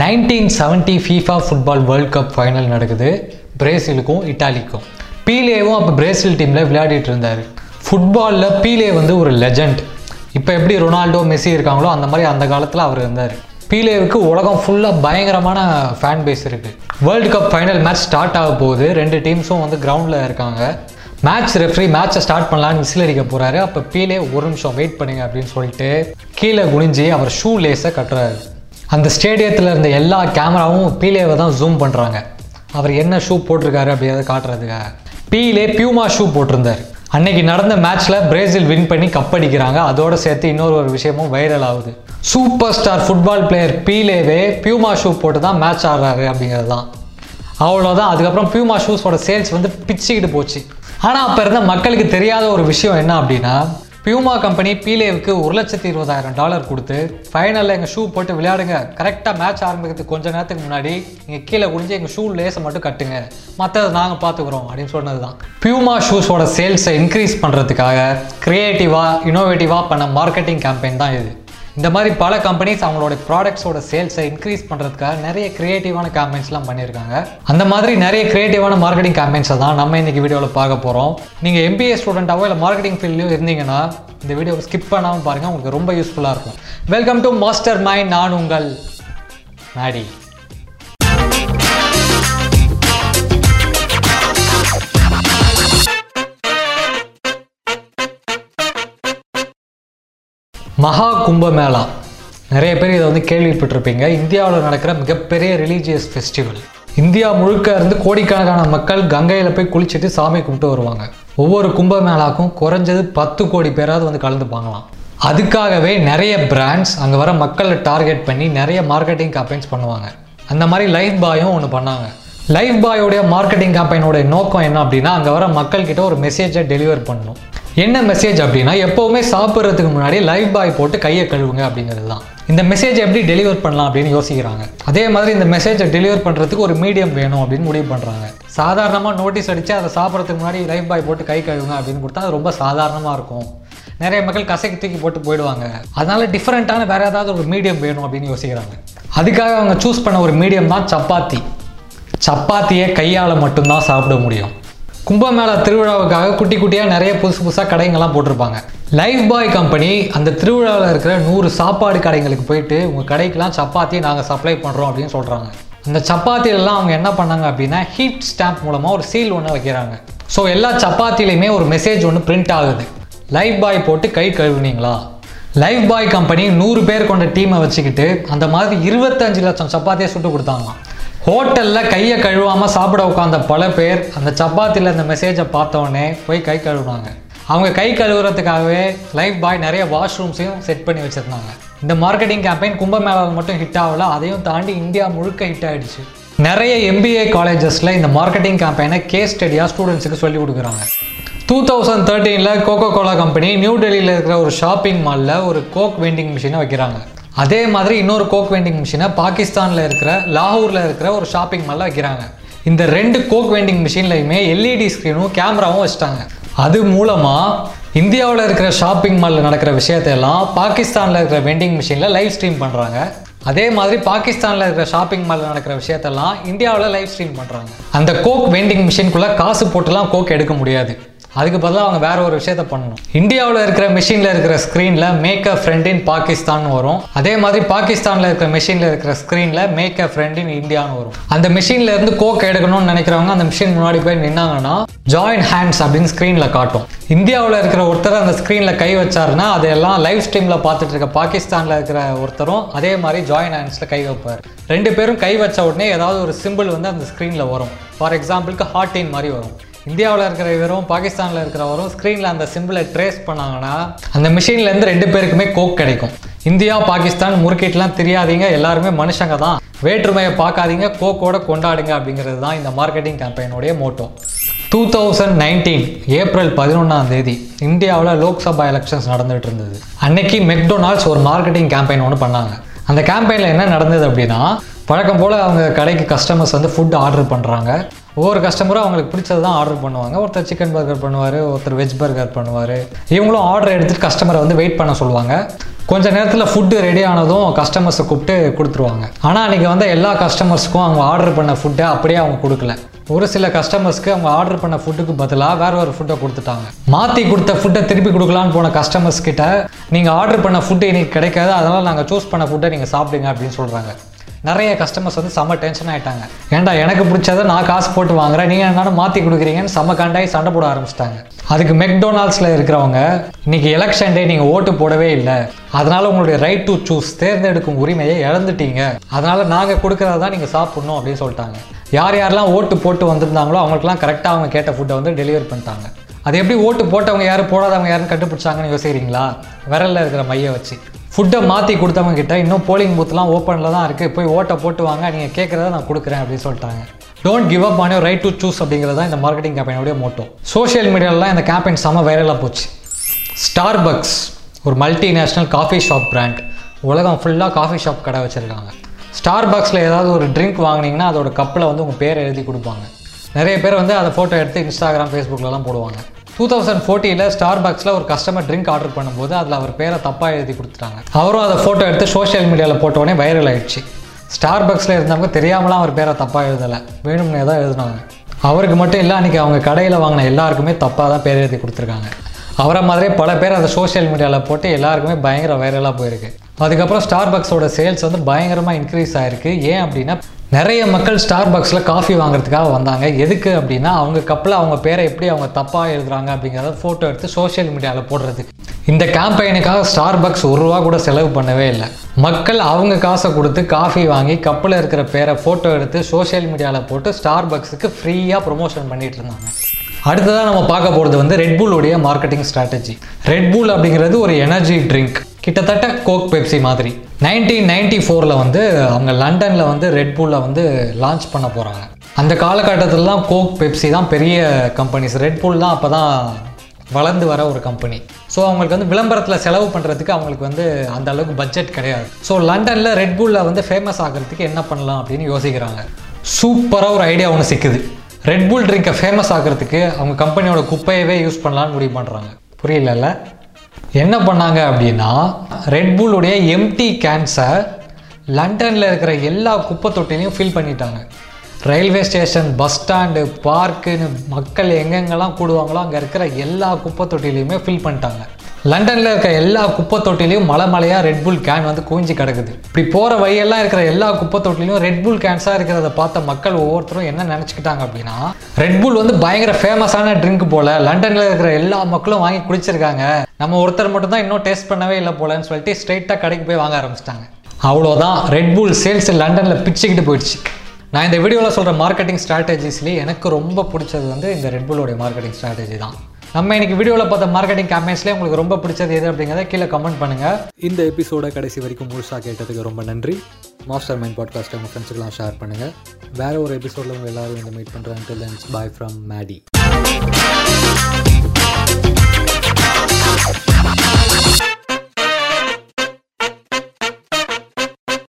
Nineteen seventy FIFA football world cup final நடக்குது. பிரேசிலுக்கும் இட்டாலிக்கும். பீலேவும் அப்போ பிரேசில் டீமில் விளையாடிட்டு இருந்தார். ஃபுட்பாலில் பீலே வந்து ஒரு லெஜண்ட் இப்போ எப்படி ரொனால்டோ மெஸ்ஸி இருக்காங்களோ அந்த மாதிரி அந்த காலத்தில் அவர் இருந்தார். பீலேவுக்கு உலகம் ஃபுல்லாக பயங்கரமான ஃபேன் பேஸ் இருக்குது world cup final match start ஆக போகுது. ரெண்டு டீம்ஸும் வந்து கிரவுண்டில் இருக்காங்க. மேட்ச் ரெஃப்ரி மேட்சை ஸ்டார்ட் பண்ணலான்னு விசில் அடிக்க போகிறாரு அப்போ பீலே ஒரு நிமிஷம் வெயிட் பண்ணுங்க அப்படின்னு சொல்லிட்டு கீழே குனிஞ்சு அவர் ஷூ லேஸை கட்டுறாரு. அந்த ஸ்டேடியத்தில் இருந்த எல்லா கேமராவும் பீலேவை தான் ஜூம் பண்ணுறாங்க அவர் என்ன ஷூ போட்டிருக்காரு அப்படிங்கிறத காட்டுறதுக்காக. பீலே பியூமா ஷூ போட்டிருந்தார். அன்னைக்கு நடந்த மேட்ச்சில் பிரேசில் வின் பண்ணி கப் அடிக்கிறாங்க. அதோட சேர்த்து இன்னொரு ஒரு விஷயமும் வைரல் ஆகுது. சூப்பர் ஸ்டார் ஃபுட்பால் பிளேயர் பீலேவே பியூமா ஷூ போட்டு தான் மேட்ச் ஆடுறாரு அப்படிங்கிறது தான். அவ்வளோதான் அதுக்கப்புறம் பியூமா ஷூஸோட சேல்ஸ் வந்து பிச்சுக்கிட்டு போச்சு. ஆனால் அப்போ இருந்த மக்களுக்கு தெரியாத ஒரு விஷயம் என்ன அப்படின்னா பியூமா கம்பெனி பீலேவுக்கு ஒரு லட்சத்தி இருபதாயிரம் டாலர் கொடுத்து ஃபைனலில் எங்கள் ஷூ போட்டு விளையாடுங்க. கரெக்டாக மேட்ச் ஆரம்பிக்கிறதுக்கு கொஞ்ச நேரத்துக்கு முன்னாடி நீங்கள் கீழே குடிஞ்சு எங்கள் ஷூ லேஸை மட்டும் கட்டுங்க. மற்றதை நாங்கள் பார்த்துக்குறோம் அப்படின்னு சொன்னது தான் பியூமா ஷூஸோட சேல்ஸை இன்க்ரீஸ் பண்ணுறதுக்காக க்ரியேட்டிவாக இனோவேட்டிவாக பண்ண மார்க்கெட்டிங் கேம்பெயின் தான் இது. இந்த மாதிரி பல கம்பெனிஸ் அவங்களோட ப்ராடக்ட்ஸோட சேல்ஸை இன்க்ரீஸ் பண்ணுறதுக்காக நிறைய க்ரியேட்டிவான கேம்பெயின்ஸ்லாம் பண்ணியிருக்காங்க. அந்த மாதிரி நிறைய க்ரியேட்டிவான மார்க்கெட்டிங் கேம்பெயின்ஸை தான் நம்ம இன்றைக்கி வீடியோவில் பார்க்க போகிறோம் நீங்கள் எம்பிஏ ஸ்டூடெண்ட்டாவோ இல்லை மார்க்கெட்டிங் ஃபீல்ட்லையும் இருந்தீங்கன்னா இந்த வீடியோவை ஸ்கிப் பண்ணாமல் பாருங்கள் உங்களுக்கு ரொம்ப யூஸ்ஃபுல்லாக இருக்கும். வெல்கம் டு மாஸ்டர் மைண்ட் நான் உங்கள் மேடி மகா கும்பமேளா நிறைய பேர் இதை வந்து கேள்விப்பட்டிருப்பீங்க. இந்தியாவில் நடக்கிற மிகப்பெரிய ரிலீஜியஸ் ஃபெஸ்டிவல் இந்தியா முழுக்க இருந்து கோடிக்கணக்கான மக்கள் கங்கையில் போய் குளிச்சுட்டு சாமி கும்பிட்டு வருவாங்க. ஒவ்வொரு கும்பமேளாக்கும் குறைஞ்சது பத்து கோடி பேராவது வந்து கலந்துப்பாங்களாம் அதுக்காகவே நிறைய பிராண்ட்ஸ் அங்கே வர மக்களை டார்கெட் பண்ணி நிறைய மார்க்கெட்டிங் கேம்பெயின்ஸ் பண்ணுவாங்க. அந்த மாதிரி லைஃப் பாயும் ஒன்று பண்ணாங்க. லைஃப் பாயோடைய மார்க்கெட்டிங் கேம்பெயினோட நோக்கம் என்ன அப்படின்னா அங்கே வர மக்கள்கிட்ட ஒரு மெசேஜை டெலிவர் பண்ணணும். என்ன மெசேஜ் அப்படின்னா எப்போவுமே சாப்பிட்றதுக்கு முன்னாடி லைஃப் பாய் போட்டு கையை கழுவுங்க அப்படிங்கிறது தான். இந்த மெசேஜ் எப்படி டெலிவர் பண்ணலாம் அப்படின்னு யோசிக்கிறாங்க. அதே மாதிரி இந்த மெசேஜை டெலிவர் பண்ணுறதுக்கு ஒரு மீடியம் வேணும் அப்படின்னு முடிவு பண்ணுறாங்க சாதாரணமாக நோட்டீஸ் அடித்து அதை சாப்பிட்றதுக்கு முன்னாடி லைஃப் பாய் போட்டு கை கழுவுங்க அப்படின்னு கொடுத்தா அது ரொம்ப சாதாரணமாக இருக்கும். நிறைய மக்கள் கசைக்கு தூக்கி போட்டு போயிடுவாங்க. அதனால டிஃப்ரெண்ட்டான வேற ஏதாவது ஒரு மீடியம் வேணும் அப்படின்னு யோசிக்கிறாங்க. அதுக்காக அவங்க சூஸ் பண்ண ஒரு மீடியம் தான் சப்பாத்தி. சப்பாத்தியை கையால் மட்டும்தான் சாப்பிட முடியும். கும்பமேளா திருவிழாவுக்காக குட்டி குட்டியாக நிறைய புதுசு புதுசாக கடைங்கள்லாம் போட்டிருப்பாங்க. லைஃப் பாய் கம்பெனி அந்த திருவிழாவில் இருக்கிற நூறு சாப்பாடு கடைங்களுக்கு போயிட்டு உங்கள் கடைக்கெலாம் சப்பாத்தி நாங்கள் சப்ளை பண்ணுறோம் அப்படின்னு சொல்கிறாங்க அந்த சப்பாத்திலெல்லாம் அவங்க என்ன பண்ணாங்க அப்படின்னா ஹீட் ஸ்டாம்ப் மூலமாக ஒரு சீல் ஒன்று வைக்கிறாங்க. ஸோ எல்லா சப்பாத்திலையுமே ஒரு மெசேஜ் ஒன்று பிரிண்ட் ஆகுது. லைஃப் பாய் போட்டு கை கழுவுனீங்களா? லைஃப் பாய் கம்பெனி நூறு பேர் கொண்ட டீமை வச்சுக்கிட்டு அந்த மாதிரி இருபத்தஞ்சு லட்சம் சப்பாத்தியை சுட்டு கொடுத்தாங்களாம். ஹோட்டலில் கையை கழுவாமல் சாப்பிட உட்காந்த பல பேர் அந்த சப்பாத்தியில் அந்த மெசேஜை பார்த்தோன்னே போய் கை கழுவுனாங்க. அவங்க கை கழுவுறதுக்காகவே லைஃப் பாய் நிறைய வாஷ்ரூம்ஸையும் செட் பண்ணி வச்சுருந்தாங்க. இந்த மார்க்கெட்டிங் கேம்பெயின் கும்பமேளாவில் மட்டும் ஹிட் ஆகல அதையும் தாண்டி இந்தியா முழுக்க ஹிட் ஆகிடுச்சு நிறைய எம்பிஏ காலேஜஸில் இந்த மார்க்கெட்டிங் கேம்பெயினை கேஸ் ஸ்டடியாக ஸ்டூடெண்ட்ஸுக்கு சொல்லி கொடுக்குறாங்க. டூ தௌசண்ட் தேர்ட்டீனில் கோகோ கோலா கம்பெனி நியூ டெல்லியில் இருக்கிற ஒரு ஷாப்பிங் மாலில் ஒரு கோக் வெண்டிங் மிஷினை வைக்கிறாங்க. அதே மாதிரி இன்னொரு கோக் வெண்டிங் மிஷினை பாகிஸ்தானில் இருக்கிற லாகூரில் இருக்கிற ஒரு ஷாப்பிங் மாலில் வைக்கிறாங்க. இந்த ரெண்டு கோக் வெண்டிங் மிஷின்லையுமே எல்இடி ஸ்க்ரீனும் கேமராவும் வச்சுட்டாங்க. அது மூலமாக இந்தியாவில் இருக்கிற ஷாப்பிங் மாலில் நடக்கிற விஷயத்தையெல்லாம் பாகிஸ்தானில் இருக்கிற வெண்டிங் மிஷினில் லைவ் ஸ்ட்ரீம் பண்ணுறாங்க அதே மாதிரி பாகிஸ்தானில் இருக்கிற ஷாப்பிங் மாலில் நடக்கிற விஷயத்தெல்லாம் இந்தியாவில் லைவ் ஸ்ட்ரீம் பண்ணுறாங்க அந்த கோக் வெண்டிங் மிஷின்குள்ளே காசு போட்டுலாம் கோக் எடுக்க முடியாது. அதுக்கு பதிலாக அவங்க வேற ஒரு விஷயத்த பண்ணணும். இந்தியாவில் இருக்கிற மிஷினில் இருக்கிற ஸ்க்ரீனில் make a friend in Pakistan வரும். அதே மாதிரி பாகிஸ்தானில் இருக்கிற மிஷினில் இருக்கிற ஸ்க்ரீனில் மேக் அ ஃப்ரெண்ட் இன் இந்தியான்னு வரும். அந்த மிஷினில் இருந்து கோக் எடுக்கணும்னு நினைக்கிறவங்க அந்த மிஷின் முன்னாடி போய் நின்னாங்கன்னா ஜாயின் ஹேண்ட்ஸ் அப்படின்னு ஸ்க்ரீனில் காட்டும். இந்தியாவில் இருக்கிற ஒருத்தர் அந்த ஸ்க்ரீனில் கை வச்சாருன்னா அதெல்லாம் லைவ் ஸ்ட்ரீமில் பார்த்துட்டு இருக்க பாகிஸ்தானில் இருக்கிற ஒருத்தரும் அதே மாதிரி ஜாயின் ஹேண்ட்ஸில் கை வைப்பார். ரெண்டு பேரும் கை வச்ச உடனே ஏதாவது ஒரு சிம்பிள் வந்து அந்த ஸ்க்ரீனில் வரும். ஃபார் எக்ஸாம்பிளுக்கு ஹார்டின் மாதிரி வரும். இந்தியாவில் இருக்கிற இவரும் பாகிஸ்தானில் இருக்கிறவரும் ஸ்க்ரீனில் அந்த சிம்பிளை ட்ரேஸ் பண்ணாங்கன்னா அந்த மிஷின்லேருந்து ரெண்டு பேருக்குமே கோக் கிடைக்கும். இந்தியா பாகிஸ்தான் முறுக்கிட்டுலாம் தெரியாதீங்க. எல்லாருமே மனுஷங்க தான். வேற்றுமையை பார்க்காதீங்க. கோக்கோட கொண்டாடுங்க அப்படிங்கிறது தான் இந்த marketing கேம்பெயினுடைய motto two thousand nineteen April பதினொன்றாம் தேதி இந்தியாவில் லோக்சபா எலெக்ஷன்ஸ் நடந்துகிட்டு இருந்தது. அன்னைக்கு மெக்டொனால்ட்ஸ் ஒரு மார்க்கெட்டிங் கேம்பெயின் ஒன்று பண்ணாங்க. அந்த கேம்பெயினில் என்ன நடந்தது அப்படின்னா வழக்கம் போல் அவங்க கடைக்கு கஸ்டமர்ஸ் வந்து ஃபுட் ஆர்டர் பண்ணுறாங்க ஒவ்வொரு கஸ்டமரும் அவங்களுக்கு பிடிச்சது தான் ஆர்டர் பண்ணுவாங்க. ஒருத்தர் சிக்கன் பர்கர் பண்ணுவார் ஒருத்தர் வெஜ் பர்கர் பண்ணுவார். இவங்களும் ஆர்டர் எடுத்துகிட்டு கஸ்டமரை வந்து வெயிட் பண்ண சொல்லுவாங்க. கொஞ்ச நேரத்தில் ஃபுட்டு ரெடி ஆனதும் கஸ்டமர்ஸை கூப்பிட்டு கொடுத்துருவாங்க. ஆனால் அன்றைக்கி வந்து எல்லா கஸ்டமர்ஸ்க்கும் அவங்க ஆர்டர் பண்ண ஃபுட்டை அப்படியே அவங்க கொடுக்கல. ஒரு சில கஸ்டமர்ஸ்க்கு அவங்க ஆர்டர் பண்ண ஃபுட்டுக்கு பதிலாக வேற ஒரு ஃபுட்டை கொடுத்துட்டாங்க. மாற்றி கொடுத்த ஃபுட்டை திருப்பி கொடுக்கலான்னு போன கஸ்டமர்ஸ் கிட்ட நீங்கள் ஆர்டர் பண்ண ஃபுட்டு இன்னைக்கு கிடைக்காது. அதனால் நாங்கள் சூஸ் பண்ண ஃபுட்டை நீங்கள் சாப்பிடுங்க அப்படின்னு சொல்கிறாங்க நிறைய கஸ்டமர்ஸ் வந்து செம்ம டென்ஷன் ஆயிட்டாங்க. ஏன்டா எனக்கு பிடிச்சதை நான் காசு போட்டு வாங்குறேன் நீங்கள் என்னன்னு மாற்றி கொடுக்குறீங்கன்னு செம்ம கண்டாயி சண்டை போட ஆரம்பிச்சிட்டாங்க. அதுக்கு மெக்டொனால்ட்ஸில் இருக்கிறவங்க இன்னைக்கு எலெக்ஷன் டே நீங்கள் ஓட்டு போடவே இல்லை. அதனால உங்களுடைய ரைட் டு சூஸ் தேர்ந்தெடுக்கும் உரிமையை இழந்துட்டீங்க. அதனால நாங்கள் கொடுக்குறதா தான் நீங்கள் சாப்பிடணும் அப்படின்னு சொல்லிட்டாங்க. யார் யாரெல்லாம் ஓட்டு போட்டு வந்திருந்தாங்களோ அவங்களுக்குலாம் கரெக்டாக அவங்க கேட்ட ஃபுட்டை வந்து டெலிவரி பண்ணிட்டாங்க. அது எப்படி ஓட்டு போட்டவங்க யார் போடாதவங்க யாருன்னு கண்டுபிடிச்சாங்கன்னு யோசிக்கிறீங்களா? விரலில் இருக்கிற மையை வச்சு. ஃபுட்டை மாற்றி கொடுத்தவங்க கிட்ட இன்னும் போலிங் பூத்லாம் ஓப்பனில் தான் இருக்குது போய் ஓட்டை போட்டு வாங்க நீங்கள் கேட்குறத நான் கொடுக்குறேன் அப்படின்னு சொல்லிட்டாங்க. Don't give up on right to choose அப்படிங்கிறது தான் இந்த மார்க்கெட்டிங் கேம்பெயினுடைய மோட்டோ சோஷியல் மீடியாவிலாம் இந்த கேம்பெயின் செம வைரலாக போச்சு. ஸ்டார் பக்ஸ் ஒரு மல்டிநேஷ்னல் காஃபி ஷாப் பிராண்ட் உலகம் ஃபுல்லாக காஃபி ஷாப் கடை வச்சுருக்காங்க. ஸ்டார் பக்ஸில் ஏதாவது ஒரு ட்ரிங்க் வாங்குனீங்கன்னா அதோட கப்பில் வந்து உங்கள் பேரை எழுதி கொடுப்பாங்க. நிறைய பேர் வந்து அதை ஃபோட்டோ எடுத்து இன்ஸ்டாகிராம் ஃபேஸ்புக்லலாம் போடுவாங்க. டூ தௌசண்ட் ஃபோர்ட்டியில் ஸ்டார் பாக்ஸில் ஒரு கஸ்டமர் ட்ரிங்க் ஆர்டர் பண்ணும்போது அதில் அவர் பேரை தப்பாக எழுதி கொடுத்துட்டாங்க. அவரும் அதை ஃபோட்டோ எடுத்து சோஷியல் மீடியாவில் போட்டோடனே வைரல் ஆயிடுச்சு. ஸ்டார் பாக்ஸில் இருந்தவங்க தெரியாமலாம் அவர் பேரை தப்பாக எழுதலை. வேணும்னே தான் எழுதினாங்க. அவருக்கு மட்டும் இல்லை அன்றைக்கி அவங்க கடையில் வாங்கின எல்லாருக்குமே தப்பாக தான் பேர் எழுதி கொடுத்துருக்காங்க. அவரை மாதிரியே பல பேர் அதை சோஷியல் மீடியாவில் போட்டு எல்லாருக்குமே பயங்கர வைரலாக போயிருக்கு. அதுக்கப்புறம் ஸ்டார் பக்ஸோட சேல்ஸ் வந்து பயங்கரமாக இன்க்ரீஸ் ஆயிருக்கு. ஏன் அப்படின்னா நிறைய மக்கள் ஸ்டார் பக்ஸில் காஃபி வாங்குறதுக்காக வந்தாங்க. எதுக்கு அப்படின்னா அவங்க கப்பில் அவங்க பேரை எப்படி அவங்க தப்பாக எழுதுறாங்க அப்படிங்கிறத ஃபோட்டோ எடுத்து சோஷியல் மீடியாவில் போடுறதுக்கு இந்த கேம்பெயினுக்காக ஸ்டார் பக்ஸ் ஒரு ரூபா கூட செலவு பண்ணவே இல்லை. மக்கள் அவங்க காசை கொடுத்து காஃபி வாங்கி கப்பில் இருக்கிற பேரை ஃபோட்டோ எடுத்து சோஷியல் மீடியாவில் போட்டு ஸ்டார் பாக்ஸுக்கு ஃப்ரீயாக ப்ரொமோஷன் பண்ணிட்டு இருந்தாங்க. அடுத்ததாக நம்ம பார்க்க போகிறது வந்து ரெட்பூலுடைய மார்க்கெட்டிங் ஸ்ட்ராட்டஜி ரெட்பூல் அப்படிங்கிறது ஒரு எனர்ஜி ட்ரிங்க் கிட்டத்தட்ட கோக் பெப்சி மாதிரி. நைன்டீன் நைன்டி ஃபோரில் வந்து அவங்க லண்டனில் வந்து ரெட்பூலில் வந்து லான்ச் பண்ண போகிறாங்க அந்த காலகட்டத்திலலாம் கோக் பெப்சி தான் பெரிய கம்பெனிஸ் ரெட்பூல் தான் அப்போ தான் வளர்ந்து வர ஒரு கம்பெனி ஸோ அவங்களுக்கு வந்து விளம்பரத்தில் செலவு பண்ணுறதுக்கு அவங்களுக்கு வந்து அந்த அளவுக்கு பட்ஜெட் கிடையாது. ஸோ லண்டனில் ரெட்பூலில் வந்து ஃபேமஸ் ஆகிறதுக்கு என்ன பண்ணலாம் அப்படின்னு யோசிக்கிறாங்க. சூப்பராக ஒரு ஐடியா ஒன்று சிக்குது. ரெட்பூல் ட்ரிங்கை ஃபேமஸ் ஆகிறதுக்கு அவங்க கம்பெனியோட குப்பையவே யூஸ் பண்ணலான்னு முடிவு பண்ணுறாங்க புரியலல்ல? என்ன பண்ணாங்க அப்படின்னா ரெட்பூலுடைய எம்டி கேன்ஸை லண்டனில் இருக்கிற எல்லா குப்பை தொட்டிலையும் ஃபில் பண்ணிட்டாங்க ரயில்வே ஸ்டேஷன் பஸ் ஸ்டாண்டு பார்க்குன்னு மக்கள் எங்கெங்கெல்லாம் கூடுவாங்களோ அங்கே இருக்கிற எல்லா குப்பை தொட்டிலையுமே ஃபில் பண்ணிட்டாங்க. லண்டனில் இருக்க எல்லா குப்பை தொட்டிலையும் மலை மலையாக ரெட்புல் கேன் வந்து குவிஞ்சு கிடக்குது. இப்படி போகிற வழியெல்லாம் இருக்கிற எல்லா குப்பை தொட்டிலையும் ரெட்புல் கேன்ஸாக இருக்கிறத பார்த்த மக்கள் ஒவ்வொருத்தரும் என்ன நினச்சிக்கிட்டாங்க அப்படின்னா ரெட்புல் வந்து பயங்கர ஃபேமஸான ட்ரிங்க் போல லண்டனில் இருக்கிற எல்லா மக்களும் வாங்கி குடிச்சிருக்காங்க. நம்ம ஒருத்தர் மட்டும்தான் இன்னும் டேஸ்ட் பண்ணவே இல்லை போலன்னு சொல்லிட்டு ஸ்ட்ரெயிட்டாக கடைக்கு போய் வாங்க ஆரம்பிச்சிட்டாங்க. அவ்வளோதான் ரெட்புல் சேல்ஸ் லண்டனில் பிச்சுக்கிட்டு போயிடுச்சு. நான் இந்த வீடியோவில் சொல்கிற மார்க்கெட்டிங் ஸ்ட்ராட்டஜிஸ்லேயே எனக்கு ரொம்ப பிடிச்சது வந்து இந்த ரெட்புல்லோடைய மார்க்கெட்டிங் ஸ்ட்ராட்டஜி தான். நம்ம இன்னைக்கு வீடியோவில் பார்த்த மார்க்கெட்டிங் கேம்பெயின்ஸ்லேயே உங்களுக்கு ரொம்ப பிடிச்சது எது அப்படிங்கிறத கீழே கமெண்ட் பண்ணுங்கள் இந்த எபிசோட கடைசி வரைக்கும் முழுசாக கேட்டதுக்கு ரொம்ப நன்றி. மாஸ்டர் மைண்ட் பாட்காஸ்ட்டை உங்கள் ஃப்ரெண்ட்ஸுக்கெலாம் ஷேர் பண்ணுங்கள் வேறு ஒரு எபிசோடில் உங்கள் எல்லோரும் இந்த மீட் பண்ணுறேன் பாய் ஃப்ரம் மேடி